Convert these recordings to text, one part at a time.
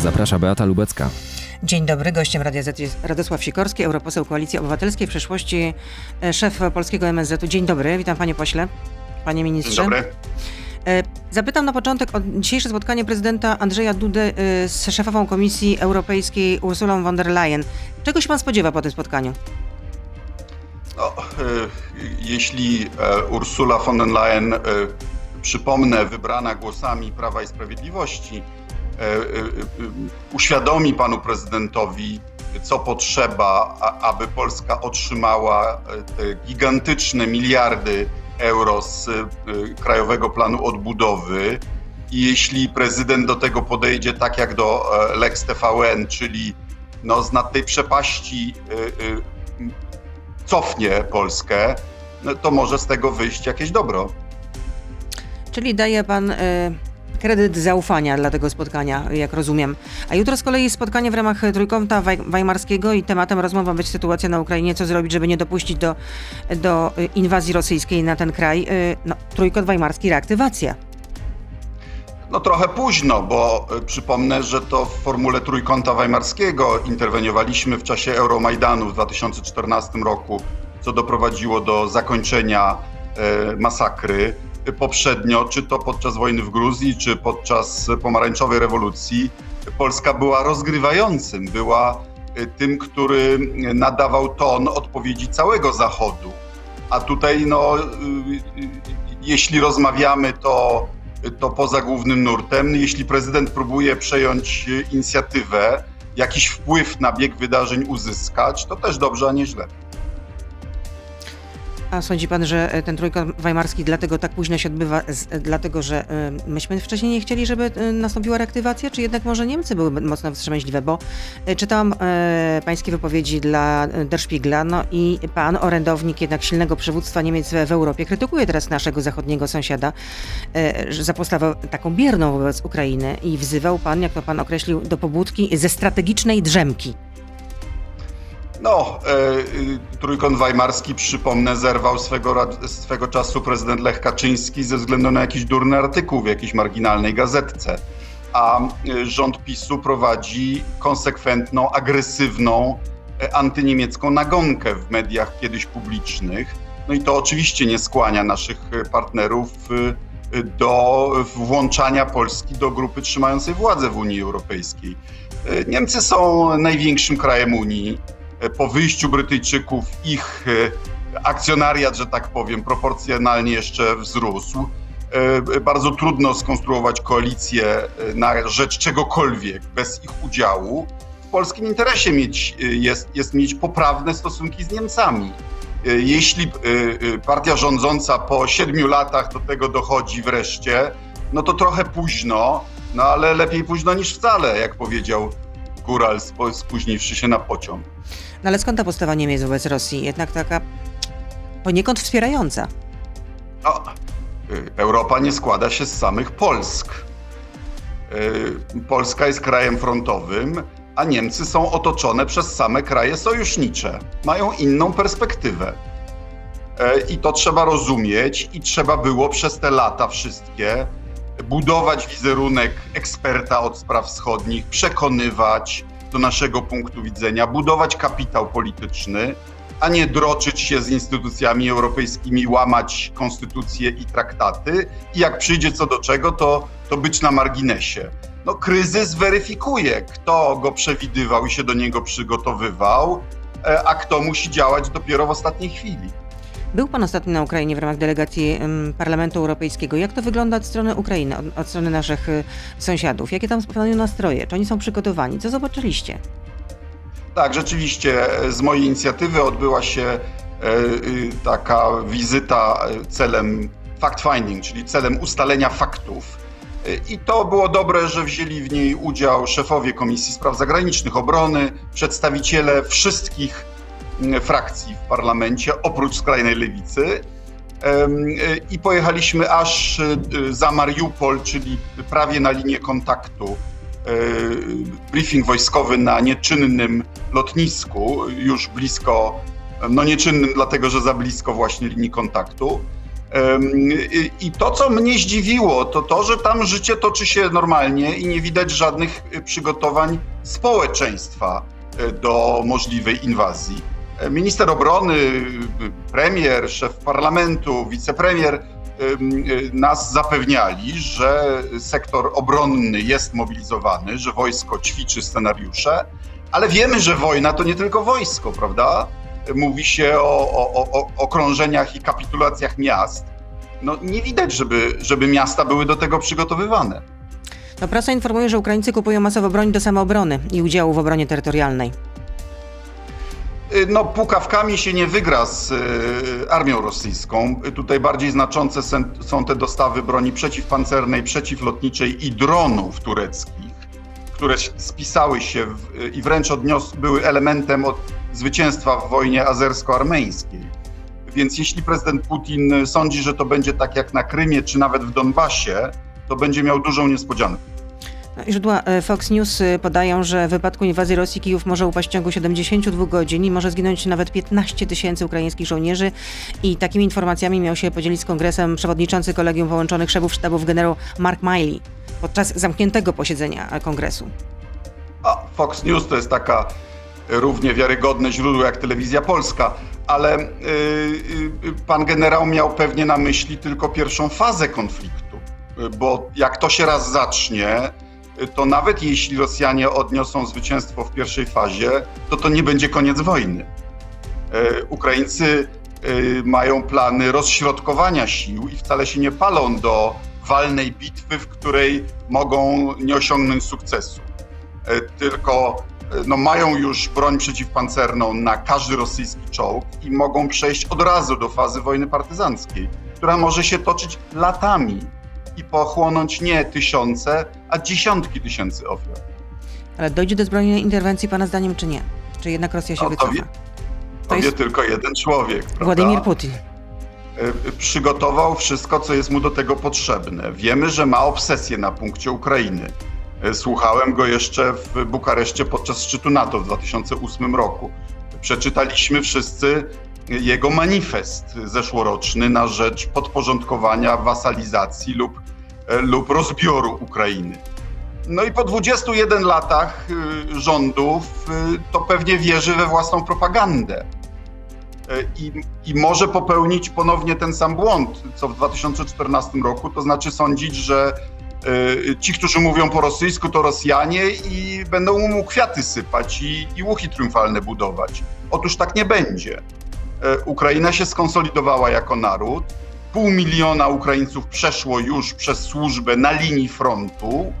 Zaprasza Beata Lubecka. Dzień dobry, gościem Radia Z jest Radosław Sikorski, europoseł Koalicji Obywatelskiej, w przeszłości e, szef polskiego MSZ-u. Dzień dobry, witam panie pośle, panie ministrze. Dzień dobry. E, zapytam na początek o dzisiejsze spotkanie prezydenta Andrzeja Dudy e, z szefową Komisji Europejskiej Ursulą von der Leyen. Czego się pan spodziewa po tym spotkaniu? No, jeśli Ursula von der Leyen, przypomnę, wybrana głosami Prawa i Sprawiedliwości, uświadomi panu prezydentowi, co potrzeba, aby Polska otrzymała te gigantyczne miliardy euro z Krajowego Planu Odbudowy. I jeśli prezydent do tego podejdzie tak jak do Lex TVN, czyli no, z nad tej przepaści cofnie Polskę, no, to może z tego wyjść jakieś dobro. Czyli daje pan. Kredyt zaufania dla tego spotkania, jak rozumiem. A jutro z kolei spotkanie w ramach Trójkąta Weimarskiego i tematem rozmowy ma być sytuacja na Ukrainie, co zrobić, żeby nie dopuścić do, do inwazji rosyjskiej na ten kraj. Y, no, Trójkąt Weimarski, reaktywacja. No trochę późno, bo y, przypomnę, że to w formule Trójkąta Weimarskiego interweniowaliśmy w czasie Euromajdanu w 2014 roku, co doprowadziło do zakończenia y, masakry poprzednio, czy to podczas wojny w Gruzji, czy podczas pomarańczowej rewolucji, Polska była rozgrywającym, była y, tym, który nadawał ton odpowiedzi całego Zachodu. A tutaj, no, y, y, jeśli rozmawiamy, to, to poza głównym nurtem. Jeśli prezydent próbuje przejąć inicjatywę, jakiś wpływ na bieg wydarzeń uzyskać, to też dobrze, a nie źle. A sądzi pan, że e, ten trójkąt weimarski dlatego tak późno się odbywa, z, e, dlatego że y, myśmy wcześniej nie chcieli, żeby nastąpiła reaktywacja, czy jednak może Niemcy były mocno wstrzemięźliwe? Bo czytałam pańskie wypowiedzi dla Der Spiegla, no i pan, orędownik jednak silnego przywództwa Niemiec w Europie, krytykuje teraz naszego zachodniego sąsiada za postawę taką bierną wobec Ukrainy i wzywał pan, jak to pan określił, do pobudki ze strategicznej drzemki. No, e, trójkąt weimarski, przypomnę, zerwał swego, swego czasu prezydent Lech Kaczyński ze względu na jakiś durny artykuł w jakiejś marginalnej gazetce. A e, rząd PiSu prowadzi konsekwentną, agresywną, e, antyniemiecką nagonkę w mediach kiedyś publicznych. No i to oczywiście nie skłania naszych partnerów e, do włączania Polski do grupy trzymającej władzę w Unii Europejskiej. E, Niemcy są największym krajem Unii po wyjściu Brytyjczyków ich e, akcjonariat, że tak powiem, proporcjonalnie jeszcze wzrósł. E, bardzo trudno skonstruować koalicję e, na rzecz czegokolwiek bez ich udziału. W polskim interesie mieć, jest, jest mieć poprawne stosunki z Niemcami. Jeśli partia rządząca po siedmiu latach do tego dochodzi wreszcie, no to trochę późno, no ale lepiej późno niż wcale, jak powiedział Góral, spóźniwszy się na pociąg. No ale skąd ta postawa Niemiec wobec Rosji? Jednak taka poniekąd wspierająca. No, Europa nie składa się z samych Polsk. Y, Polska jest krajem frontowym, a Niemcy są otoczone przez same kraje sojusznicze. Mają inną perspektywę. Y, I to trzeba rozumieć, i trzeba było przez te lata wszystkie budować wizerunek eksperta od spraw wschodnich, przekonywać, do naszego punktu widzenia, budować kapitał polityczny, a nie droczyć się z instytucjami europejskimi, łamać konstytucje i traktaty i jak przyjdzie co do czego, to, to być na marginesie. No, kryzys weryfikuje, kto go przewidywał i się do niego przygotowywał, e, a kto musi działać dopiero w ostatniej chwili. Był Pan ostatnio na Ukrainie w ramach delegacji Parlamentu Europejskiego. Jak to wygląda od strony Ukrainy, od, od strony naszych y, sąsiadów? Jakie tam panują nastroje? Czy oni są przygotowani? Co zobaczyliście? Tak, rzeczywiście z mojej inicjatywy odbyła się e, y, taka wizyta e, celem fact-finding, czyli celem ustalenia faktów. E, I to było dobre, że wzięli w niej udział szefowie Komisji Spraw Zagranicznych, Obrony, przedstawiciele wszystkich frakcji w parlamencie, oprócz skrajnej lewicy. I pojechaliśmy aż e, za Mariupol, czyli prawie na linię kontaktu. E, briefing wojskowy na nieczynnym lotnisku, już blisko, no nieczynnym dlatego, że za blisko właśnie linii kontaktu. I to, co mnie zdziwiło, to to, że tam życie toczy się normalnie i nie widać żadnych przygotowań społeczeństwa do możliwej inwazji. Minister obrony, premier, szef parlamentu, wicepremier nas zapewniali, że sektor obronny jest mobilizowany, że wojsko ćwiczy scenariusze, ale wiemy, że wojna to nie tylko wojsko, prawda? Mówi się o, o, o okrążeniach i kapitulacjach miast. No, nie widać, żeby, żeby miasta były do tego przygotowywane. No, prasa informuje, że Ukraińcy kupują masowo broń do samoobrony i udziału w obronie terytorialnej. Y, no, pukawkami się nie wygra z y, armią rosyjską. Tutaj bardziej znaczące są te dostawy broni przeciwpancernej, przeciwlotniczej i dronów tureckich, które spisały się w, i wręcz odnios, były elementem od zwycięstwa w wojnie azersko-armeńskiej. Więc jeśli prezydent Putin sądzi, że to będzie tak jak na Krymie czy nawet w Donbasie, to będzie miał dużą niespodziankę. Źródła e, Fox News e, podają, że w wypadku inwazji Rosji Kijów może upaść w ciągu 72 godzin i może zginąć nawet 15 tysięcy ukraińskich żołnierzy. I takimi informacjami miał się podzielić z kongresem przewodniczący Kolegium Połączonych Szefów Sztabów generał Mark Miley podczas zamkniętego posiedzenia kongresu. A Fox News to jest taka równie wiarygodne źródło jak telewizja polska, ale yy, yy, pan generał miał pewnie na myśli tylko pierwszą fazę konfliktu, bo jak to się raz zacznie, to nawet jeśli Rosjanie odniosą zwycięstwo w pierwszej fazie, to to nie będzie koniec wojny. E, Ukraińcy e, mają plany rozśrodkowania sił i wcale się nie palą do walnej bitwy, w której mogą nie osiągnąć sukcesu. E, tylko no, mają już broń przeciwpancerną na każdy rosyjski czołg i mogą przejść od razu do fazy wojny partyzanckiej, która może się toczyć latami i pochłonąć nie tysiące, a dziesiątki tysięcy ofiar. Ale dojdzie do zbrojnej interwencji Pana zdaniem, czy nie? Czy jednak Rosja się no, wycofa? Wie, to, to jest tylko jeden człowiek. Prawda? Władimir Putin. E, przygotował wszystko, co jest mu do tego potrzebne. Wiemy, że ma obsesję na punkcie Ukrainy. E, słuchałem go jeszcze w Bukareszcie podczas szczytu NATO w 2008 roku. Przeczytaliśmy wszyscy jego manifest zeszłoroczny na rzecz podporządkowania, wasalizacji lub, e, lub rozbioru Ukrainy. No i po 21 latach y, rządów y, to pewnie wierzy we własną propagandę. E, I, I, może popełnić ponownie ten sam błąd, co w 2014 roku, to znaczy sądzić, że e, ci, którzy mówią po rosyjsku, to Rosjanie i będą mu kwiaty sypać i, i łuki triumfalne budować. Otóż tak nie będzie. E, Ukraina się skonsolidowała jako naród. Pół miliona Ukraińców przeszło już przez służbę na linii frontu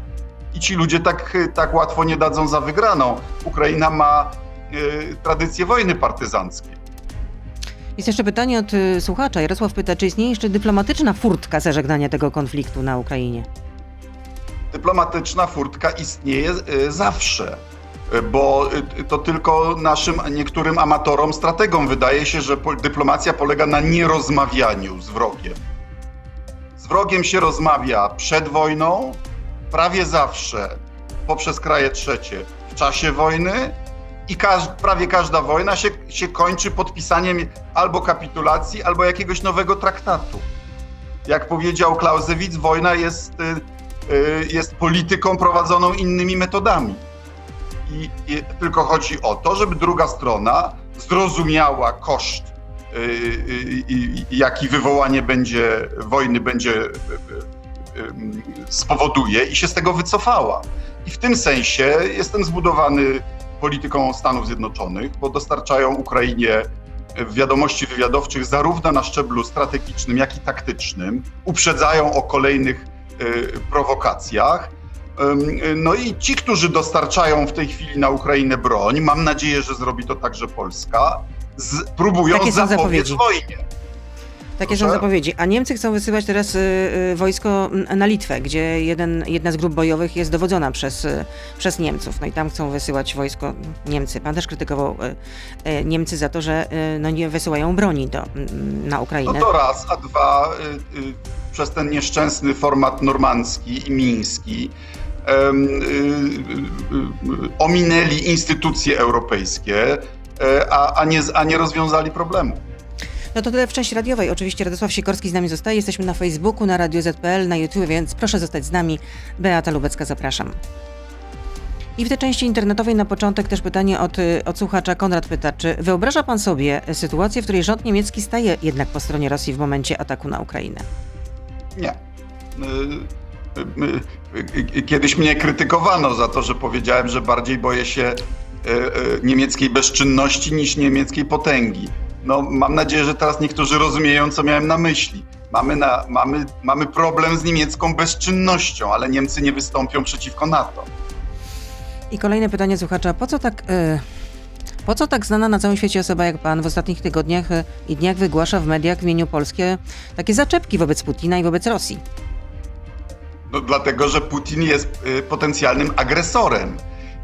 i ci ludzie tak, tak łatwo nie dadzą za wygraną. Ukraina ma y, tradycję wojny partyzanckiej. Jest jeszcze pytanie od y, słuchacza. Jarosław pyta, czy istnieje jeszcze dyplomatyczna furtka zażegnania tego konfliktu na Ukrainie? Dyplomatyczna furtka istnieje zawsze bo y, to tylko naszym niektórym amatorom, strategom wydaje się, że dyplomacja polega na nierozmawianiu z wrogiem. Z wrogiem się rozmawia przed wojną, prawie zawsze poprzez kraje trzecie w czasie wojny i każ prawie każda wojna się, się kończy podpisaniem albo kapitulacji, albo jakiegoś nowego traktatu. Jak powiedział Clausewitz, wojna jest, y, y, jest polityką prowadzoną innymi metodami. I, I, tylko chodzi o to, żeby druga strona zrozumiała koszt, yy, yy, jaki wywołanie będzie wojny będzie yy, spowoduje i się z tego wycofała. I w tym sensie jestem zbudowany polityką Stanów Zjednoczonych, bo dostarczają Ukrainie wiadomości wywiadowczych zarówno na szczeblu strategicznym, jak i taktycznym, uprzedzają o kolejnych prowokacjach no i ci, którzy dostarczają w tej chwili na Ukrainę broń, mam nadzieję, że zrobi to także Polska, z, próbują Takie zapobiec wojnie. Takie są zapowiedzi. A Niemcy chcą wysyłać teraz y, y, wojsko na Litwę, gdzie jeden, jedna z grup bojowych jest dowodzona przez, y, przez Niemców. No i tam chcą wysyłać wojsko Niemcy. Pan też krytykował Niemcy za to, że no nie wysyłają broni do, na Ukrainę. No to raz, a dwa, przez ten nieszczęsny format normandzki i miński ominęli instytucje europejskie, e, a, a, nie, a nie rozwiązali problemu. No to tyle w części radiowej. Oczywiście Radosław Sikorski z nami zostaje. Jesteśmy na Facebooku, na Radio ZPL, na YouTube, więc proszę zostać z nami. Beata Lubecka, zapraszam. I w tej części internetowej na początek też pytanie od, od słuchacza. Konrad pyta, czy wyobraża pan sobie sytuację, w której rząd niemiecki staje jednak po stronie Rosji w momencie ataku na Ukrainę? Nie. Y, y, y, kiedyś mnie krytykowano za to, że powiedziałem, że bardziej boję się niemieckiej bezczynności niż niemieckiej potęgi. No, mam nadzieję, że teraz niektórzy rozumieją, co miałem na myśli. Mamy, na, mamy, mamy problem z niemiecką bezczynnością, ale Niemcy nie wystąpią przeciwko NATO. I kolejne pytanie słuchacza. Po co tak... Yy... Po co tak znana na całym świecie osoba jak pan w ostatnich tygodniach i dniach wygłasza w mediach w imieniu Polskie takie zaczepki wobec Putina i wobec Rosji? No dlatego, że Putin jest y, potencjalnym agresorem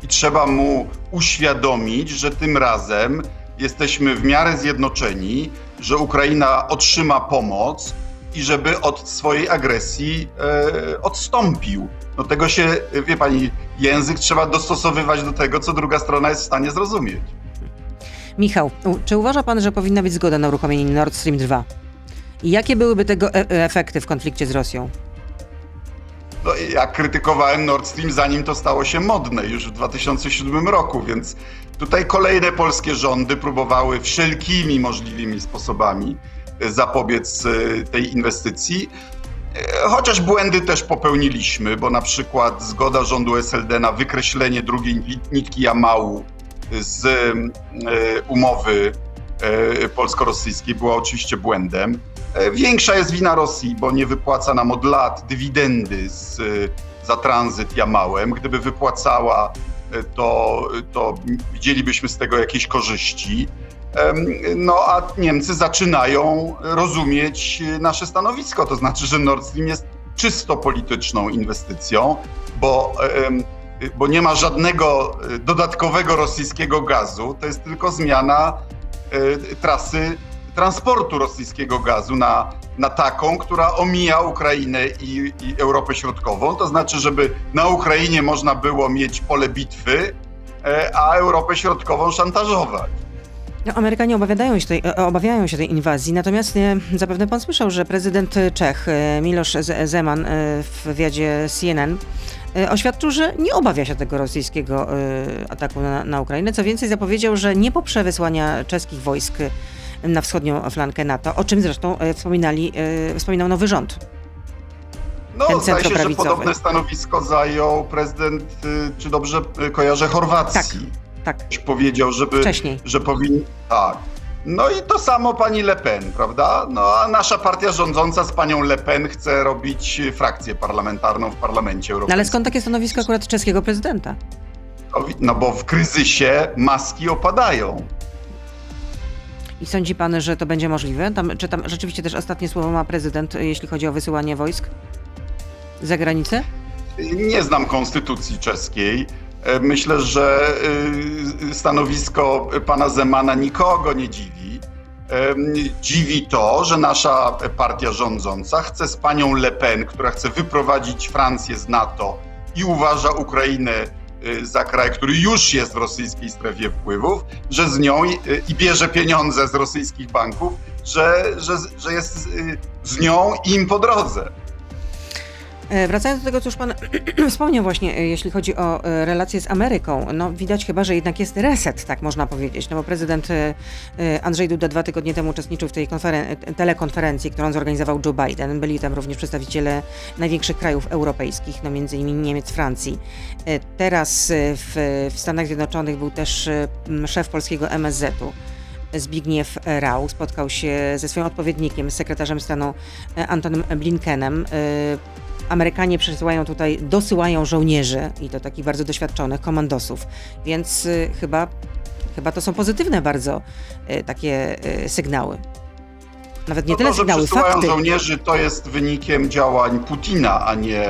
i trzeba mu uświadomić, że tym razem jesteśmy w miarę zjednoczeni, że Ukraina otrzyma pomoc i żeby od swojej agresji e, odstąpił. No tego się, wie pani, język trzeba dostosowywać do tego, co druga strona jest w stanie zrozumieć. Michał, czy uważa pan, że powinna być zgoda na uruchomienie Nord Stream 2? I jakie byłyby tego e efekty w konflikcie z Rosją? No, ja krytykowałem Nord Stream zanim to stało się modne, już w 2007 roku, więc tutaj kolejne polskie rządy próbowały wszelkimi możliwymi sposobami e, zapobiec e, tej inwestycji. E, chociaż błędy też popełniliśmy, bo na przykład zgoda rządu SLD na wykreślenie drugiej nitki Jamału z umowy polsko-rosyjskiej była oczywiście błędem. E, większa jest wina Rosji, bo nie wypłaca nam od lat dywidendy z, e, za tranzyt Jamałem. Gdyby wypłacała, e, to, to widzielibyśmy z tego jakieś korzyści. No a Niemcy zaczynają rozumieć nasze stanowisko, to znaczy, że Nord Stream jest czysto polityczną inwestycją, bo, bo nie ma żadnego dodatkowego rosyjskiego gazu, to jest tylko zmiana trasy transportu rosyjskiego gazu na, na taką, która omija Ukrainę i, i Europę Środkową. To znaczy, żeby na Ukrainie można było mieć pole bitwy, e, a Europę Środkową szantażować. No, Amerykanie obawiają się, tej, e, obawiają się tej inwazji, natomiast nie, zapewne pan słyszał, że prezydent Czech e, Miloš Zeman w wywiadzie CNN oświadczył, że nie obawia się tego rosyjskiego ataku na, na Ukrainę. Co więcej, zapowiedział, że nie poprze wysłania czeskich wojsk na wschodnią flankę NATO, o czym zresztą e, wspominali, e, wspominał nowy rząd. No, Ten zdaje się, że podobne stanowisko zajął prezydent, y, czy dobrze y, kojarzę, Chorwacji. Tak, tak. Powiedział, żeby, Wcześniej. że powinien... Tak. No i to samo pani Le Pen, prawda? No a nasza partia rządząca z panią Le Pen chce robić frakcję parlamentarną w Parlamencie Europejskim. No ale skąd takie stanowisko akurat czeskiego prezydenta? No bo w kryzysie maski opadają. I sądzi pan, że to będzie możliwe? Tam, czy tam rzeczywiście też ostatnie słowo ma prezydent, jeśli chodzi o wysyłanie wojsk za granicę? Nie znam konstytucji czeskiej. E, myślę, że y, stanowisko pana Zemana nikogo nie dziwi. E, dziwi to, że nasza partia rządząca chce z panią Le Pen, która chce wyprowadzić Francję z NATO i uważa Ukrainę Y, za kraj, który już jest w rosyjskiej strefie wpływów, że z nią i, i bierze pieniądze z rosyjskich banków, że, że, że jest z nią im po drodze. E, wracając do tego, co już Pan wspomniał właśnie, e, jeśli chodzi o e, relacje z Ameryką, no widać chyba, że jednak jest reset, tak można powiedzieć, no bo prezydent Andrzej Duda dwa tygodnie temu uczestniczył w tej telekonferencji, którą zorganizował Joe Biden. Byli tam również przedstawiciele największych krajów europejskich, no między innymi Niemiec, Francji. Teraz w, w Stanach Zjednoczonych był też szef polskiego MSZ-u. Zbigniew Rau spotkał się ze swoim odpowiednikiem, sekretarzem stanu Antonem Blinkenem. Amerykanie przesyłają tutaj, dosyłają żołnierzy i to takich bardzo doświadczonych komandosów, więc y, chyba, chyba to są pozytywne bardzo y, takie y, sygnały. Nawet nie no tyle to, sygnały, że fakty. żołnierzy to jest wynikiem działań Putina, a nie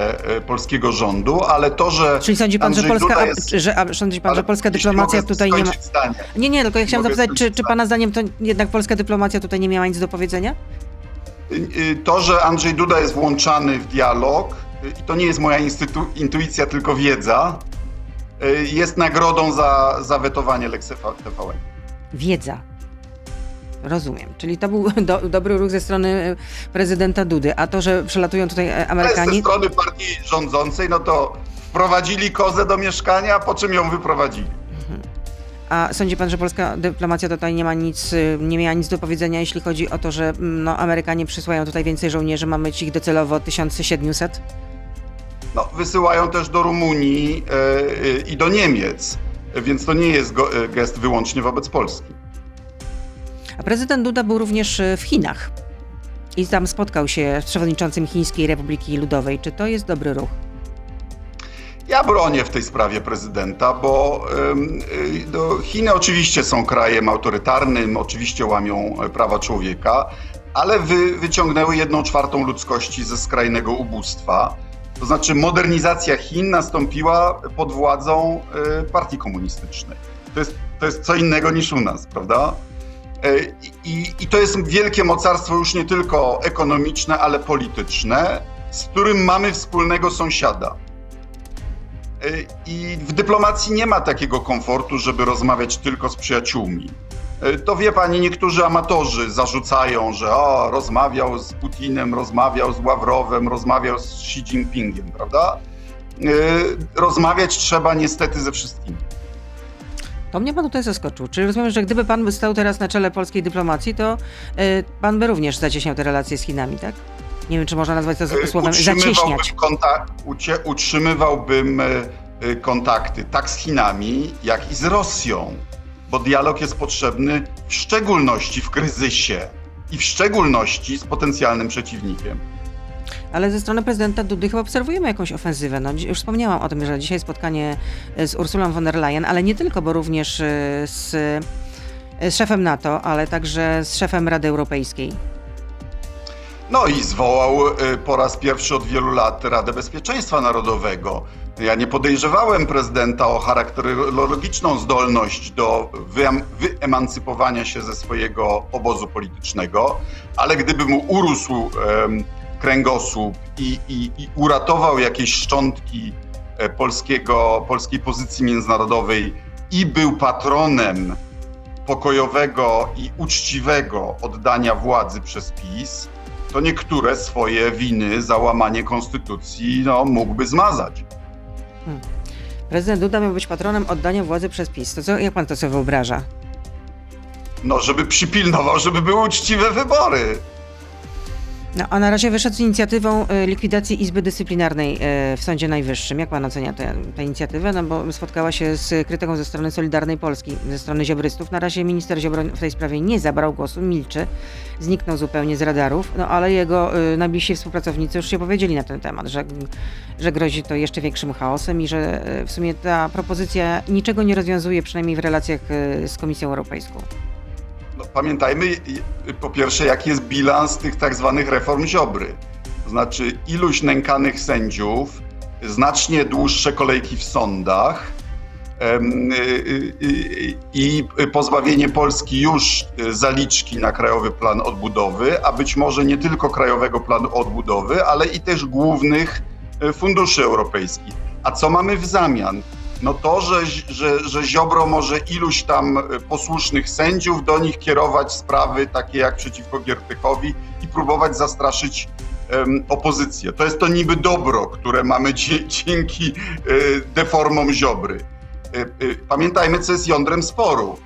polskiego rządu, ale to, że Czyli sądzi pan, że Polska, jest... że, a, sądzi pan, że polska dyplomacja tutaj nie ma... Zdanie. Nie, nie, tylko ja chciałam zapytać, czy, czy pana zdaniem to jednak polska dyplomacja tutaj nie miała nic do powiedzenia? Y, to, że Andrzej Duda jest włączany w dialog, y, i to nie jest moja intuicja, tylko wiedza, y, jest nagrodą za, za wetowanie Lex TVN. Wiedza. Rozumiem. Czyli to był do, dobry ruch ze strony prezydenta Dudy. A to, że przelatują tutaj e, Amerykanie... Ze strony partii rządzącej, no to wprowadzili kozę do mieszkania, po czym ją wyprowadzili. A sądzi pan, że polska dyplomacja tutaj nie ma nic, y, nie miała nic do powiedzenia, jeśli chodzi o to, że mm, no, Amerykanie przysłają tutaj więcej żołnierzy, mamy ich docelowo 1700? No, wysyłają też do Rumunii yy, i do Niemiec, więc to nie jest go, e, gest wyłącznie wobec Polski. A prezydent Duda był również w Chinach i tam spotkał się z przewodniczącym Chińskiej Republiki Ludowej. Czy to jest dobry ruch? Ja bronię w tej sprawie prezydenta, bo y, Chiny oczywiście są krajem autorytarnym, oczywiście łamią prawa człowieka, ale wy, wyciągnęły jedną czwartą ludzkości ze skrajnego ubóstwa. To znaczy modernizacja Chin nastąpiła pod władzą y, partii komunistycznej. To jest, to jest co innego niż u nas, prawda? Y, I, I to jest wielkie mocarstwo już nie tylko ekonomiczne, ale polityczne, z którym mamy wspólnego sąsiada. Y, I w dyplomacji nie ma takiego komfortu, żeby rozmawiać tylko z przyjaciółmi. Y, to wie pani, niektórzy amatorzy zarzucają, że o, rozmawiał z Putinem, rozmawiał z Ławrowem, rozmawiał z Xi Jinpingiem, prawda? Y, rozmawiać trzeba niestety ze wszystkimi. To mnie pan tutaj zaskoczył. Czy rozumiem, że gdyby pan stał teraz na czele polskiej dyplomacji, to pan by również zacieśniał te relacje z Chinami, tak? Nie wiem, czy można nazwać to słowem, zacieśniać. Kontak utrzymywałbym y, y, kontakty tak z Chinami, jak i z Rosją, bo dialog jest potrzebny w szczególności w kryzysie i w szczególności z potencjalnym przeciwnikiem. Ale ze strony prezydenta Dudy chyba obserwujemy jakąś ofensywę. No, już wspomniałam o tym, że dzisiaj spotkanie z Ursulą von der Leyen, ale nie tylko, bo również z, z szefem NATO, ale także z szefem Rady Europejskiej. No i zwołał y, po raz pierwszy od wielu lat Radę Bezpieczeństwa Narodowego. Ja nie podejrzewałem prezydenta o charakterologiczną zdolność do wyemancypowania się ze swojego obozu politycznego, ale gdyby mu urósł kręgosłup i, i, i uratował jakieś szczątki e, polskiego, polskiej pozycji międzynarodowej i był patronem pokojowego i uczciwego oddania władzy przez PiS, to niektóre swoje winy za łamanie konstytucji no, mógłby zmazać. Hmm. Prezydent Duda miał być patronem oddania władzy przez PiS. To co, jak pan to sobie wyobraża? No, żeby przypilnował, żeby były uczciwe wybory. No, a na razie wyszedł z inicjatywą e, likwidacji Izby Dyscyplinarnej e, w Sądzie Najwyższym. Jak pan ocenia tę, inicjatywę? No bo spotkała się z krytyką ze strony Solidarnej Polski, ze strony ziobrystów. Na razie minister Ziobro w tej sprawie nie zabrał głosu, milczy, zniknął zupełnie z radarów, no ale jego e, najbliżsi współpracownicy już się powiedzieli na ten temat, że, że grozi to jeszcze większym chaosem i że w sumie ta propozycja niczego nie rozwiązuje, przynajmniej w relacjach z Komisją Europejską. No, pamiętajmy po pierwsze, jaki jest bilans tych tak zwanych reform Ziobry. To znaczy iluś nękanych sędziów, znacznie dłuższe kolejki w sądach y, y, y, i pozbawienie Polski już zaliczki na Krajowy Plan Odbudowy, a być może nie tylko Krajowego Planu Odbudowy, ale i też głównych funduszy europejskich. A co mamy w zamian? No to, że, że, że Ziobro może iluś tam e, posłusznych sędziów do nich kierować sprawy takie jak przeciwko Giertychowi i próbować zastraszyć um, opozycję. To jest to niby dobro, które mamy dzięki y, deformom Ziobry. Y, y, pamiętajmy, co jest jądrem sporu.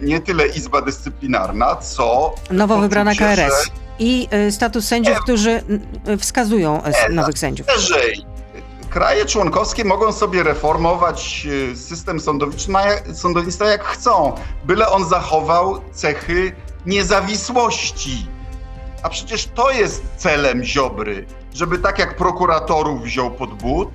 Nie tyle Izba Dyscyplinarna, co. Nowo wybrana KRS. Że... I status sędziów, którzy wskazują nowych sędziów. Szerzej kraje członkowskie mogą sobie reformować e, system sądownictwa jak chcą, byle on zachował cechy niezawisłości. A przecież to jest celem Ziobry, żeby tak jak prokuratorów wziął pod but,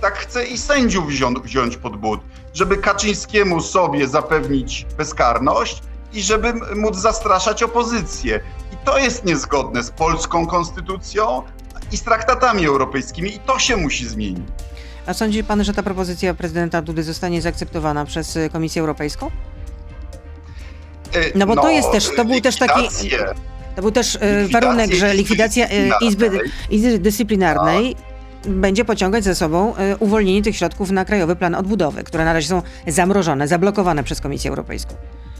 tak chce i sędziów wziąć pod but, żeby Kaczyńskiemu sobie zapewnić bezkarność i żeby móc zastraszać opozycję. I to jest niezgodne z polską konstytucją, i z traktatami europejskimi i to się musi zmienić. A sądzi pan, że ta propozycja prezydenta Dudy zostanie zaakceptowana przez y, Komisję Europejską? No bo no, to jest też, to był też taki... To był też y, warunek, że likwidacja y, Izby, Izby Dyscyplinarnej A. będzie pociągać ze sobą uwolnienie tych środków na Krajowy Plan Odbudowy, które na razie są zamrożone, zablokowane przez Komisję Europejską.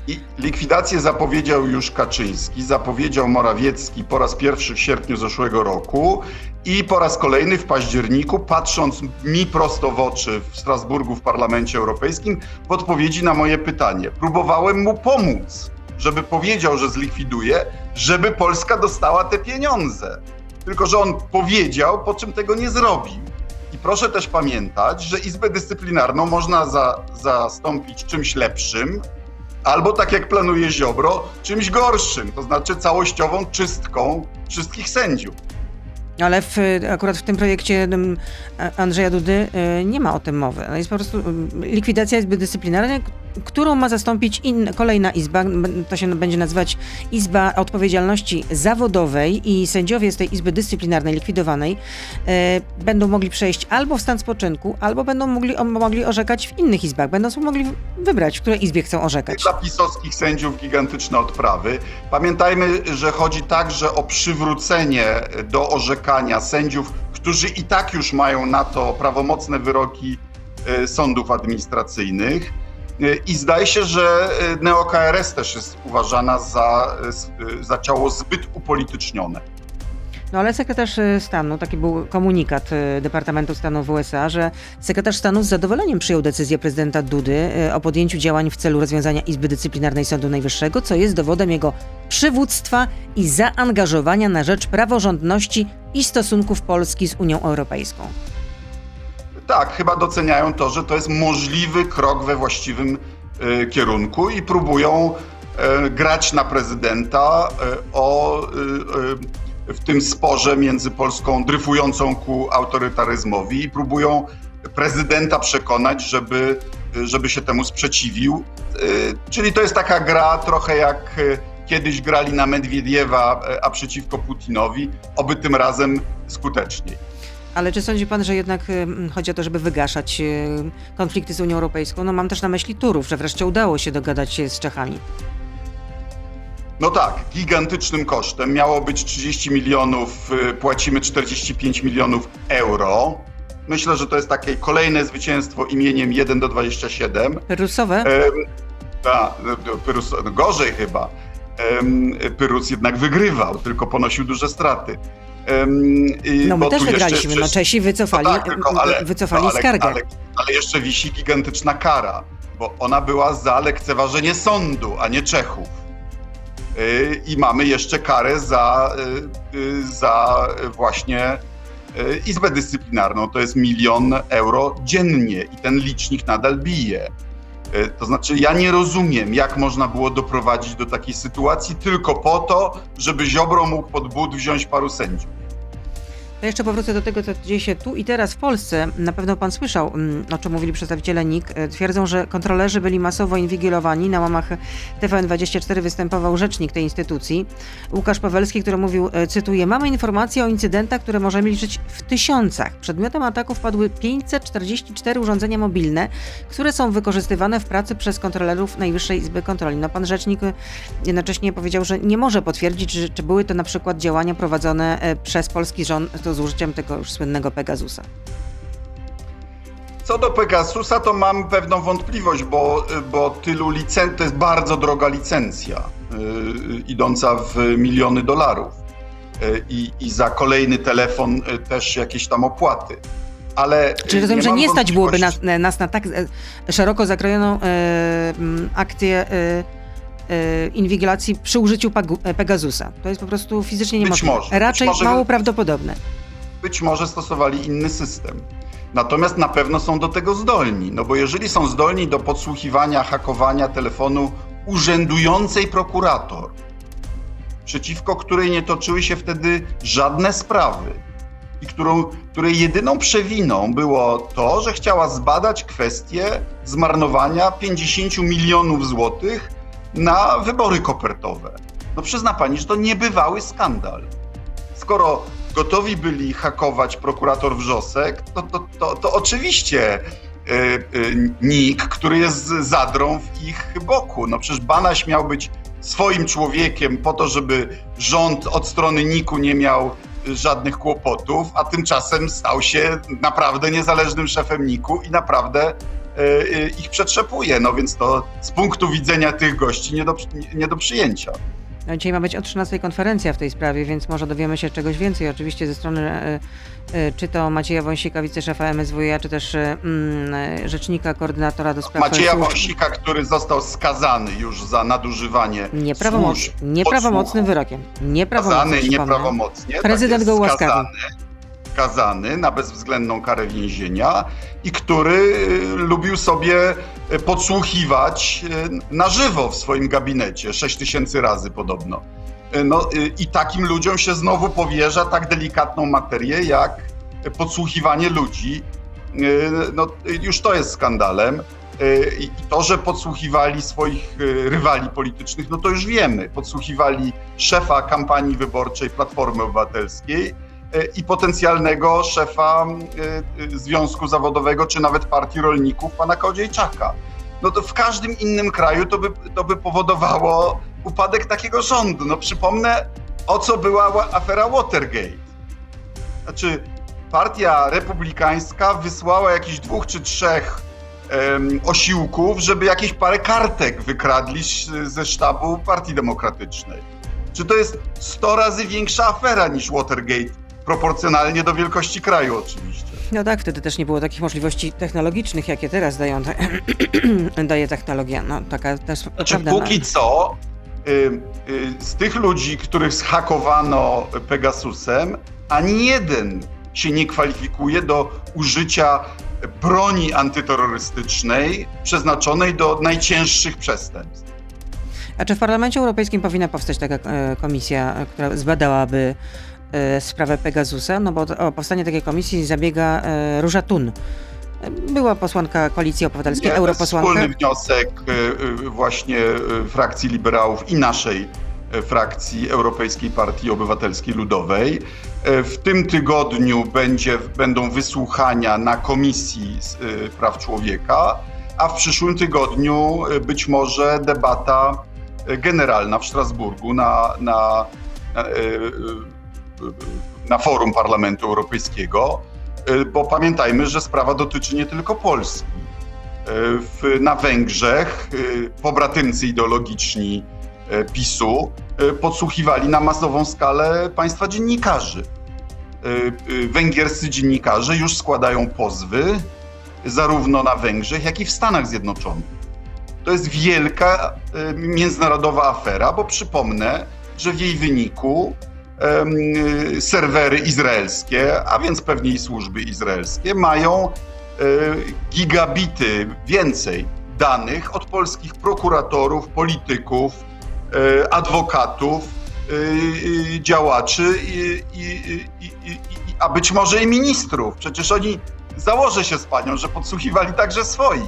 I likwidację zapowiedział już Kaczyński, zapowiedział Morawiecki po raz pierwszy w sierpniu zeszłego roku i po raz kolejny w październiku, patrząc mi prosto w oczy w Strasburgu w Parlamencie Europejskim, w odpowiedzi na moje pytanie. Próbowałem mu pomóc, żeby powiedział, że zlikwiduje, żeby Polska dostała te pieniądze. Tylko, że on powiedział, po czym tego nie zrobił. I proszę też pamiętać, że Izbę Dyscyplinarną można za, zastąpić czymś lepszym, albo tak jak planuje Ziobro, czymś gorszym, to znaczy całościową czystką wszystkich sędziów. Ale w, akurat w tym projekcie Andrzeja Dudy y, nie ma o tym mowy. Jest po prostu likwidacja Izby Dyscyplinarnej, którą ma zastąpić inna, kolejna izba, to się będzie nazywać Izba Odpowiedzialności Zawodowej i sędziowie z tej Izby Dyscyplinarnej likwidowanej e, będą mogli przejść albo w stan spoczynku, albo będą mogli, mogli orzekać w innych izbach. Będą sobie mogli wybrać, w której izbie chcą orzekać. Dla pisowskich sędziów gigantyczne odprawy. Pamiętajmy, że chodzi także o przywrócenie do orzekania sędziów, którzy i tak już mają na to prawomocne wyroki e, sądów administracyjnych i zdaje się, że e, neo-KRS też jest uważana za, e, za ciało zbyt upolitycznione. No ale sekretarz stanu, taki był komunikat Departamentu Stanu w USA, że sekretarz stanu z zadowoleniem przyjął decyzję prezydenta Dudy o podjęciu działań w celu rozwiązania Izby Dyscyplinarnej Sądu Najwyższego, co jest dowodem jego przywództwa i zaangażowania na rzecz praworządności i stosunków Polski z Unią Europejską tak, chyba doceniają to, że to jest możliwy krok we właściwym y, kierunku i próbują y, grać na prezydenta y, o, w tym sporze między Polską dryfującą ku autorytaryzmowi i próbują prezydenta przekonać, żeby, żeby się temu sprzeciwił. Czyli to jest taka gra trochę jak kiedyś grali na Medwiediewa, a przeciwko Putinowi, oby tym razem skuteczniej. Ale czy sądzi pan, że jednak chodzi o to, żeby wygaszać konflikty z Unią Europejską? No mam też na myśli Turów, że wreszcie udało się dogadać się z Czechami. No tak, gigantycznym kosztem. Miało być 30 milionów, y, płacimy 45 milionów euro. Myślę, że to jest takie kolejne zwycięstwo imieniem 1 do 27. Perusowe? Tak, Pyrus, gorzej chyba. Pyrus jednak wygrywał, tylko ponosił duże straty. No my też wygraliśmy, jeszcze, no Czesi wycofali, no tak, tylko, ale, wycofali no, ale, skargę. Ale, ale, jeszcze wisi gigantyczna kara, bo ona była za lekceważenie sądu, a nie Czechów. Y, I mamy jeszcze karę za, y, y, za właśnie Izbę Dyscyplinarną. To jest milion euro dziennie i ten licznik nadal bije. To znaczy, ja nie rozumiem, jak można było doprowadzić do takiej sytuacji tylko po to, żeby Ziobro mógł pod but wziąć paru sędziów. To jeszcze powrócę do tego, co dzieje się tu i teraz w Polsce. Na pewno pan słyszał, mm, o czym mówili przedstawiciele NIK. E, twierdzą, że kontrolerzy byli masowo inwigilowani. Na łamach TVN24 występował rzecznik tej instytucji, Łukasz Pawelski, który mówił, e, cytuję, mamy informacje o incydentach, które możemy liczyć w tysiącach. Przedmiotem ataków padły 544 urządzenia mobilne, które są wykorzystywane w pracy przez kontrolerów Najwyższej Izby Kontroli. No pan rzecznik e, jednocześnie powiedział, że nie może potwierdzić, czy, czy były to na przykład działania prowadzone przez polski rząd to z użyciem tego już słynnego Pegasusa? Co do Pegasusa, to mam pewną wątpliwość, bo, bo tylu licencji, to jest bardzo droga licencja, yy, idąca w miliony dolarów. Yy, I, I za kolejny telefon yy, też jakieś tam opłaty. Ale Czy rozumiem, że nie stać byłoby nas, nas na tak e, szeroko zakrojoną e, akcję inwigilacji przy użyciu e, Pegasusa. To jest po prostu fizycznie niemożliwe. Być może, Raczej może, mało prawdopodobne. Być może stosowali inny system. Natomiast na pewno są do tego zdolni, no bo jeżeli są zdolni do podsłuchiwania, hakowania telefonu urzędującej prokurator, przeciwko której nie toczyły się wtedy żadne sprawy i którą, której jedyną przewiną było to, że chciała zbadać kwestię zmarnowania 50 milionów złotych na wybory kopertowe. No przyzna pani, że to niebywały skandal. Skoro gotowi byli hakować prokurator Wrzosek, to, to, to, to oczywiście yy, yy, NIK, który jest zadrą w ich boku. No przecież Banaś miał być swoim człowiekiem po to, żeby rząd od strony NIK-u nie miał żadnych kłopotów, a tymczasem stał się naprawdę niezależnym szefem NIK-u i naprawdę ich przetrzepuje. No więc to z punktu widzenia tych gości nie do, nie do przyjęcia. No, dzisiaj ma być o 13 konferencja w tej sprawie, więc może dowiemy się czegoś więcej. Oczywiście ze strony e, e, czy to Macieja Wąsika, wiceszefa MSWiA, czy też e, mm, rzecznika koordynatora do spraw... Macieja służb... Wąsika, który został skazany już za nadużywanie Nieprawomoc... Nieprawomocnym wyrokiem. Nieprawomocnym, skazany nieprawomocnie. Tak Prezydent tak go ułaskawił skazany na bezwzględną karę więzienia i który y, lubił sobie y, podsłuchiwać y, na żywo w swoim gabinecie, 6 tysięcy razy podobno. No, I takim ludziom się znowu powierza tak delikatną materię jak podsłuchiwanie ludzi. No, już to jest skandalem. I to, że podsłuchiwali swoich rywali politycznych, no to już wiemy. Podsłuchiwali szefa kampanii wyborczej Platformy Obywatelskiej, i potencjalnego szefa y, y, związku zawodowego, czy nawet partii rolników, pana Kołodziejczaka. No to w każdym innym kraju to by, to by powodowało upadek takiego rządu. No przypomnę, o co była afera Watergate. Znaczy, partia republikańska wysłała jakichś dwóch czy trzech um, osiłków, żeby jakieś parę kartek wykradli ze sztabu Partii Demokratycznej. Czy to jest 100 razy większa afera niż Watergate proporcjonalnie do wielkości kraju oczywiście. No tak, wtedy też nie było takich możliwości technologicznych, jakie teraz dają, daje technologia. No taka też znaczy, prawda. Póki no. co y, y, z tych ludzi, których zhakowano Pegasusem, ani jeden się nie kwalifikuje do użycia broni antyterrorystycznej przeznaczonej do najcięższych przestępstw. A czy w Parlamencie Europejskim powinna powstać taka e, komisja, która zbadałaby sprawę Pegasusa, no bo o powstanie takiej komisji zabiega e, Róża Tun. Była posłanka Koalicji Obywatelskiej, Nie, europosłanka. Wspólny wniosek e, właśnie frakcji liberałów i naszej frakcji Europejskiej Partii Obywatelskiej Ludowej. W tym tygodniu będzie, będą wysłuchania na Komisji Praw Człowieka, a w przyszłym tygodniu być może debata generalna w Strasburgu na, na, na na forum Parlamentu Europejskiego, e, bo pamiętajmy, że sprawa dotyczy nie tylko Polski. W, na Węgrzech pobratymcy ideologiczni PiSu podsłuchiwali na masową skalę państwa dziennikarzy. Węgierscy dziennikarze już składają pozwy zarówno na Węgrzech, jak i w Stanach Zjednoczonych. To jest wielka międzynarodowa afera, bo przypomnę, że w jej wyniku serwery izraelskie, a więc pewnie i służby izraelskie, mają e, gigabity więcej danych od polskich prokuratorów, polityków, e, adwokatów, e, działaczy, i, i, i, a być może i ministrów. Przecież oni, założę się z panią, że podsłuchiwali także swoi.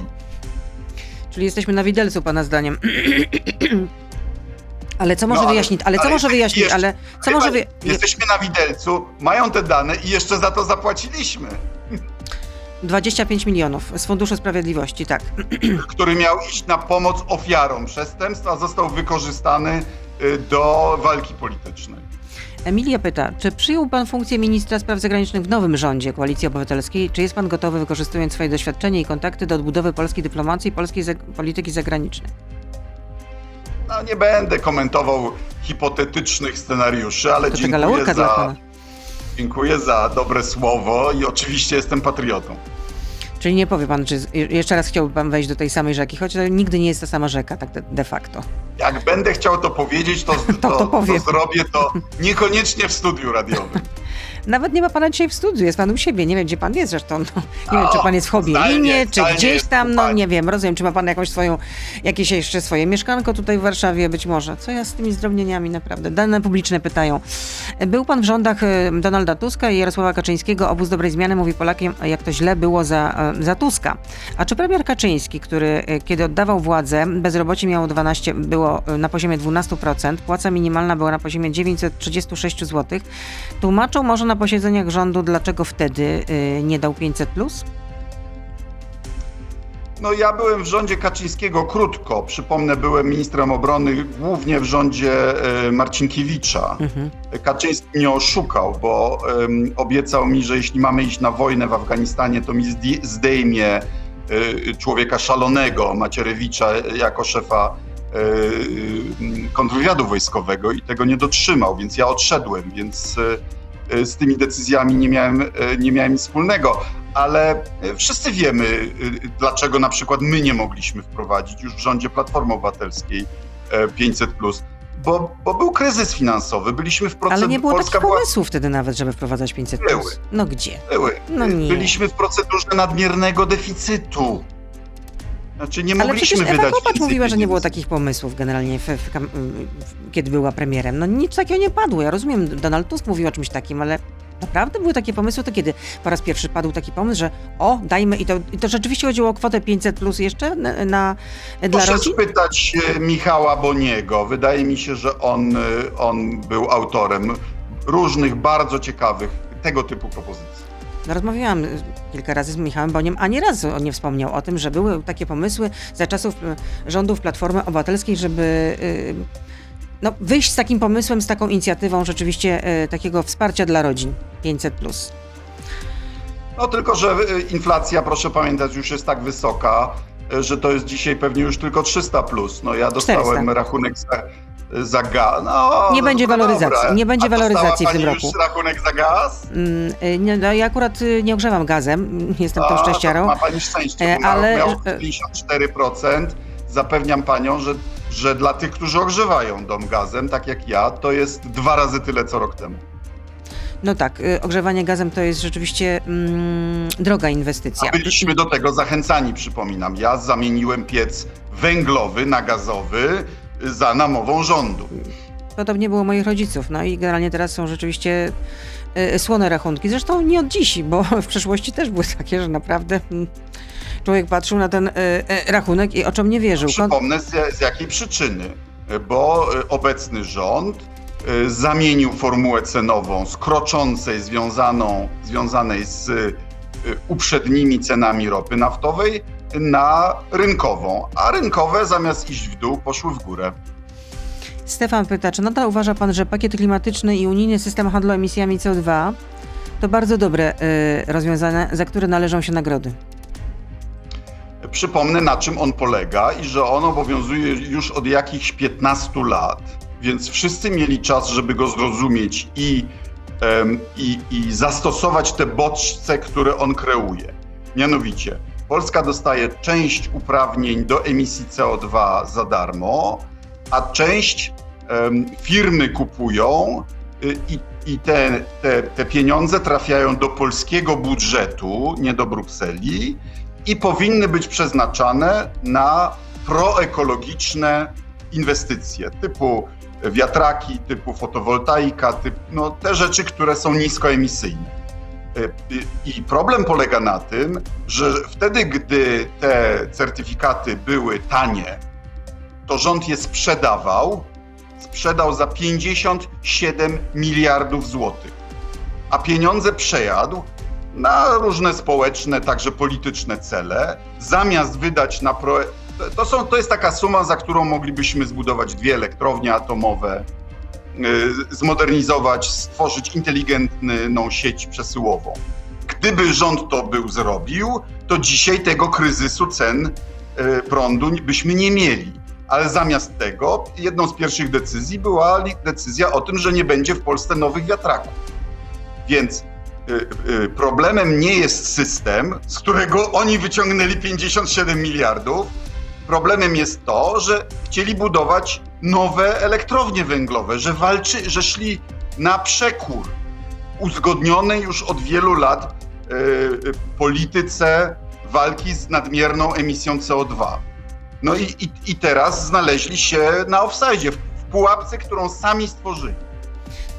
Czyli jesteśmy na widelcu, pana zdaniem. Ale co może no, wyjaśnić? Ale, ale co może wyjaśnić? Jeszcze, ale co może wy... Jesteśmy na widelcu, mają te dane i jeszcze za to zapłaciliśmy. 25 milionów z Funduszu Sprawiedliwości, tak. Który miał iść na pomoc ofiarom przestępstwa, został wykorzystany y, do walki politycznej. Emilia pyta, czy przyjął pan funkcję ministra spraw zagranicznych w nowym rządzie Koalicji Obywatelskiej? Czy jest pan gotowy, wykorzystując swoje doświadczenie i kontakty do odbudowy polskiej dyplomacji i polskiej polityki zagranicznej? No nie będę komentował hipotetycznych scenariuszy, ale to dziękuję za, dziękuję za dobre słowo i oczywiście jestem patriotą. Czyli nie powie pan, czy jeszcze raz chciałby pan wejść do tej samej rzeki, choć to nigdy nie jest ta sama rzeka, tak de, facto. Jak będę chciał to powiedzieć, to, to, to, to zrobię to niekoniecznie w studiu radiowym. Nawet nie ma pana dzisiaj w studiu, jest pan u siebie. Nie wiem, gdzie pan jest zresztą. No, nie o, wiem, czy pan jest w Hobielinie, czy gdzieś tam, no nie wiem, rozumiem, czy ma pan jakąś swoją, jakieś jeszcze swoje mieszkanko tutaj w Warszawie być może. Co ja z tymi zdrobnieniami naprawdę? Dane publiczne pytają. Był pan w rządach y, Donalda Tuska i Jarosława Kaczyńskiego. Obóz Dobrej Zmiany mówi Polakiem, jak to źle było za, y, za Tuska. A czy premier Kaczyński, który y, kiedy oddawał władzę, bezrobocie miało 12, było na poziomie 12%, płaca minimalna była na poziomie 936 zł, tłumaczą może na posiedzeniach rządu, dlaczego wtedy y, nie dał 500 plus? No ja byłem w rządzie Kaczyńskiego krótko. Przypomnę, byłem ministrem obrony głównie w rządzie y, Marcinkiewicza. Mhm. Kaczyński mnie oszukał, bo um, obiecał mi, że jeśli mamy iść na wojnę w Afganistanie, to mi zdejmie człowieka szalonego, Macierewicza, jako szefa kontrwywiadu wojskowego i tego nie dotrzymał, więc ja odszedłem, więc z tymi decyzjami nie miałem, nie miałem nic wspólnego. Ale wszyscy wiemy, dlaczego na przykład my nie mogliśmy wprowadzić już w rządzie Platformy Obywatelskiej 500 bo, bo był kryzys finansowy, byliśmy w procesie. Ale nie było Polska takich była... pomysłów wtedy nawet, żeby wprowadzać 500 Były. No gdzie? Były. No nie. Byliśmy w procedurze nadmiernego deficytu. Znaczy nie mogliśmy Ale wydać Ewa Kopacz mówiła, że nie było takich pomysłów generalnie, w, w, w, kiedy była premierem. No nic takiego nie padło. Ja rozumiem, Donald Tusk mówił o czymś takim, ale naprawdę były takie pomysły, to kiedy po raz pierwszy padł taki pomysł, że o, dajmy i to, i to rzeczywiście chodziło o kwotę 500 plus jeszcze na, na dla Proszę rodzin? spytać e, Michała Boniego. Wydaje mi się, że on, e, on był autorem różnych bardzo ciekawych tego typu propozycji. No, rozmawiałam e, kilka razy z Michałem Boniem, ani razu on nie wspomniał o tym, że były takie pomysły za czasów rządów Platformy Obywatelskiej, żeby no, wyjść z takim pomysłem, z taką inicjatywą rzeczywiście takiego wsparcia dla rodzin 500. No tylko, że inflacja, proszę pamiętać, już jest tak wysoka, że to jest dzisiaj pewnie już tylko 300 plus. No ja dostałem 400. rachunek za, za gaz. No, nie będzie waloryzacji. Dobra. Nie będzie A waloryzacji w tym roku. Już rachunek za gaz? Mm, nie, no, ja akurat nie ogrzewam gazem, jestem tą szczęściarą. Ma pani szczęście, ale miał 54%. Zapewniam panią, że że dla tych, którzy ogrzewają dom gazem, tak jak ja, to jest dwa razy tyle co rok temu. No tak, y, ogrzewanie gazem to jest rzeczywiście mm, droga inwestycja. A byliśmy do tego zachęcani, przypominam. Ja zamieniłem piec węglowy na gazowy za namową rządu. Podobnie było moich rodziców. No i generalnie teraz są rzeczywiście y, słone rachunki. Zresztą nie od dziś, bo w przeszłości też były takie, że naprawdę mm, człowiek patrzył na ten y, rachunek i oczom nie wierzył. Przypomnę z, z jakiej przyczyny. Bo obecny rząd zamienił formułę cenową z kroczącej, związaną, związanej z uprzednimi cenami ropy naftowej na rynkową, a rynkowe zamiast iść w dół poszły w górę. Stefan pyta, czy nadal uważa pan, że pakiet klimatyczny i unijny system handlu emisjami CO2 to bardzo dobre y, rozwiązania, za które należą się nagrody? Przypomnę, na czym on polega i że on obowiązuje już od jakichś 15 lat, więc wszyscy mieli czas, żeby go zrozumieć i, um, i, i zastosować te bodźce, które on kreuje. Mianowicie, Polska dostaje część uprawnień do emisji CO2 za darmo, a część firmy kupują y, i, i te, te, te pieniądze trafiają do polskiego budżetu, nie do Brukseli, i powinny być przeznaczane na proekologiczne inwestycje typu wiatraki, typu fotowoltaika, typ, no, te rzeczy, które są niskoemisyjne. Y, I problem polega na tym, że wtedy, gdy te certyfikaty były tanie, to rząd je sprzedawał, sprzedał za 57 miliardów złotych, a pieniądze przejadł na różne społeczne, także polityczne cele, zamiast wydać na pro... To, są, to jest taka suma, za którą moglibyśmy zbudować dwie elektrownie atomowe, zmodernizować, stworzyć inteligentną sieć przesyłową. Gdyby rząd to był zrobił, to dzisiaj tego kryzysu cen yy, prądu byśmy nie mieli. Ale zamiast tego, jedną z pierwszych decyzji była decyzja o tym, że nie będzie w Polsce nowych wiatraków. Więc Y, y, problemem nie jest system, z którego oni wyciągnęli 57 miliardów. Problemem jest to, że chcieli budować nowe elektrownie węglowe, że walczy, że szli na przekór uzgodnionej już od wielu lat yy, polityce walki z nadmierną emisją CO2. No i, i, i teraz znaleźli się na offside, w, pułapce, którą sami stworzyli.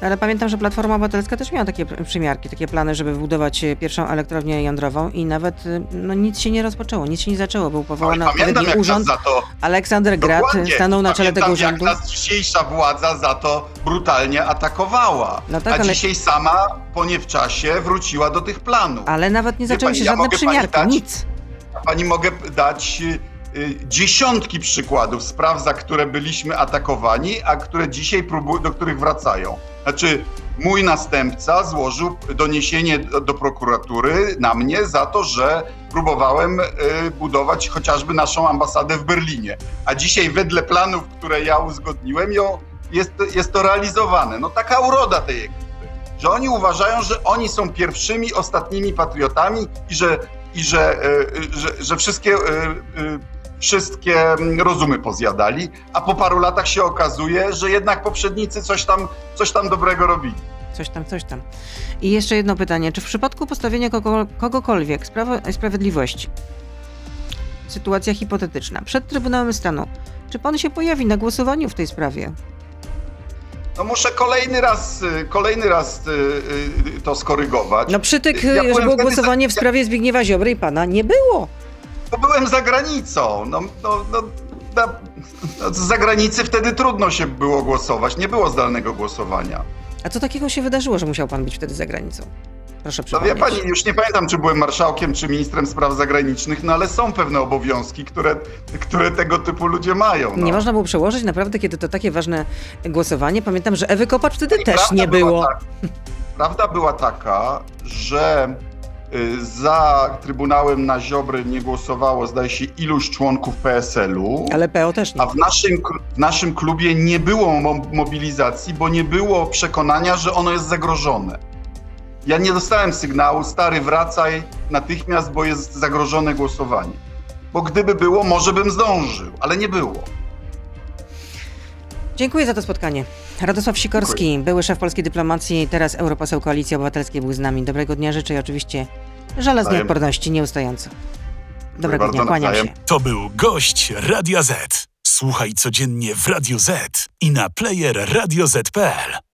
Ale pamiętam, że Platforma Obywatelska też miała takie przymiarki, takie plany, żeby wybudować e, pierwszą elektrownię jądrową i nawet e, no, nic się nie rozpoczęło, nic się nie zaczęło. Był powołany odpowiedni urząd. Za to... Aleksander Grat stanął na czele tego urzędu. jak nas dzisiejsza władza za to brutalnie atakowała. No tak, A ale... dzisiaj sama po nie w czasie wróciła do tych planów. Ale nawet nie zaczęły się żadne ja przymiarki, dać, nic. Pani mogę dać y, dziesiątki przykładów spraw, za które byliśmy atakowani, a które dzisiaj próbują, do których wracają. Znaczy, mój następca złożył doniesienie do, prokuratury na mnie za to, że próbowałem y, budować chociażby naszą ambasadę w Berlinie. A dzisiaj wedle planów, które ja uzgodniłem, ją, jest, jest to realizowane. No taka uroda tej ekipy, że oni uważają, że oni są pierwszymi, ostatnimi patriotami i że, i że, y, że, że wszystkie, y, y, wszystkie rozumy pozjadali, a po paru latach się okazuje, że jednak poprzednicy coś tam, coś tam dobrego robili. Coś tam, coś tam. I jeszcze jedno pytanie. Czy w przypadku postawienia kogo, kogokolwiek Sprawiedliwości, sytuacja hipotetyczna, przed Trybunałem Stanu, czy pan się pojawi na głosowaniu w tej sprawie? No muszę kolejny raz, y, kolejny raz y, y, to skorygować. No przytyk, Ja że było głosowanie w za- sprawie Zbigniewa Ziobry i pana nie było. Bo byłem za granicą. No, no, no, no, z zagranicy wtedy trudno się było głosować. Nie było zdalnego głosowania. A co takiego się wydarzyło, że musiał pan być wtedy za granicą? Proszę No wie przypomnieć. pani, już nie pamiętam, czy byłem marszałkiem, czy ministrem spraw zagranicznych, no ale są pewne obowiązki, które, które tego typu ludzie mają. No. Nie można było przełożyć naprawdę, kiedy to takie ważne głosowanie. Pamiętam, że Ewy Kopacz wtedy I też nie była było. tak- prawda była taka, że za Trybunałem na Ziobry nie głosowało, zdaje się, iluś członków PSL-u. Ale PO też nie. A w naszym, w naszym klubie nie było mo- mobilizacji, bo nie było przekonania, że ono jest zagrożone. Ja nie dostałem sygnału, stary, wracaj natychmiast, bo jest zagrożone głosowanie. Bo gdyby było, może bym zdążył, ale nie było. Dziękuję za to spotkanie. Radosław Sikorski, były szef polskiej dyplomacji, teraz europoseł Koalicji Obywatelskiej był z nami. Dobrego dnia życzę i oczywiście żelaznej Nawzajem. odporności, nieustająco. Dobrego dnia, kłaniam się. To był gość Radia Z. Słuchaj codziennie w Radio Z i na player radioz.pl.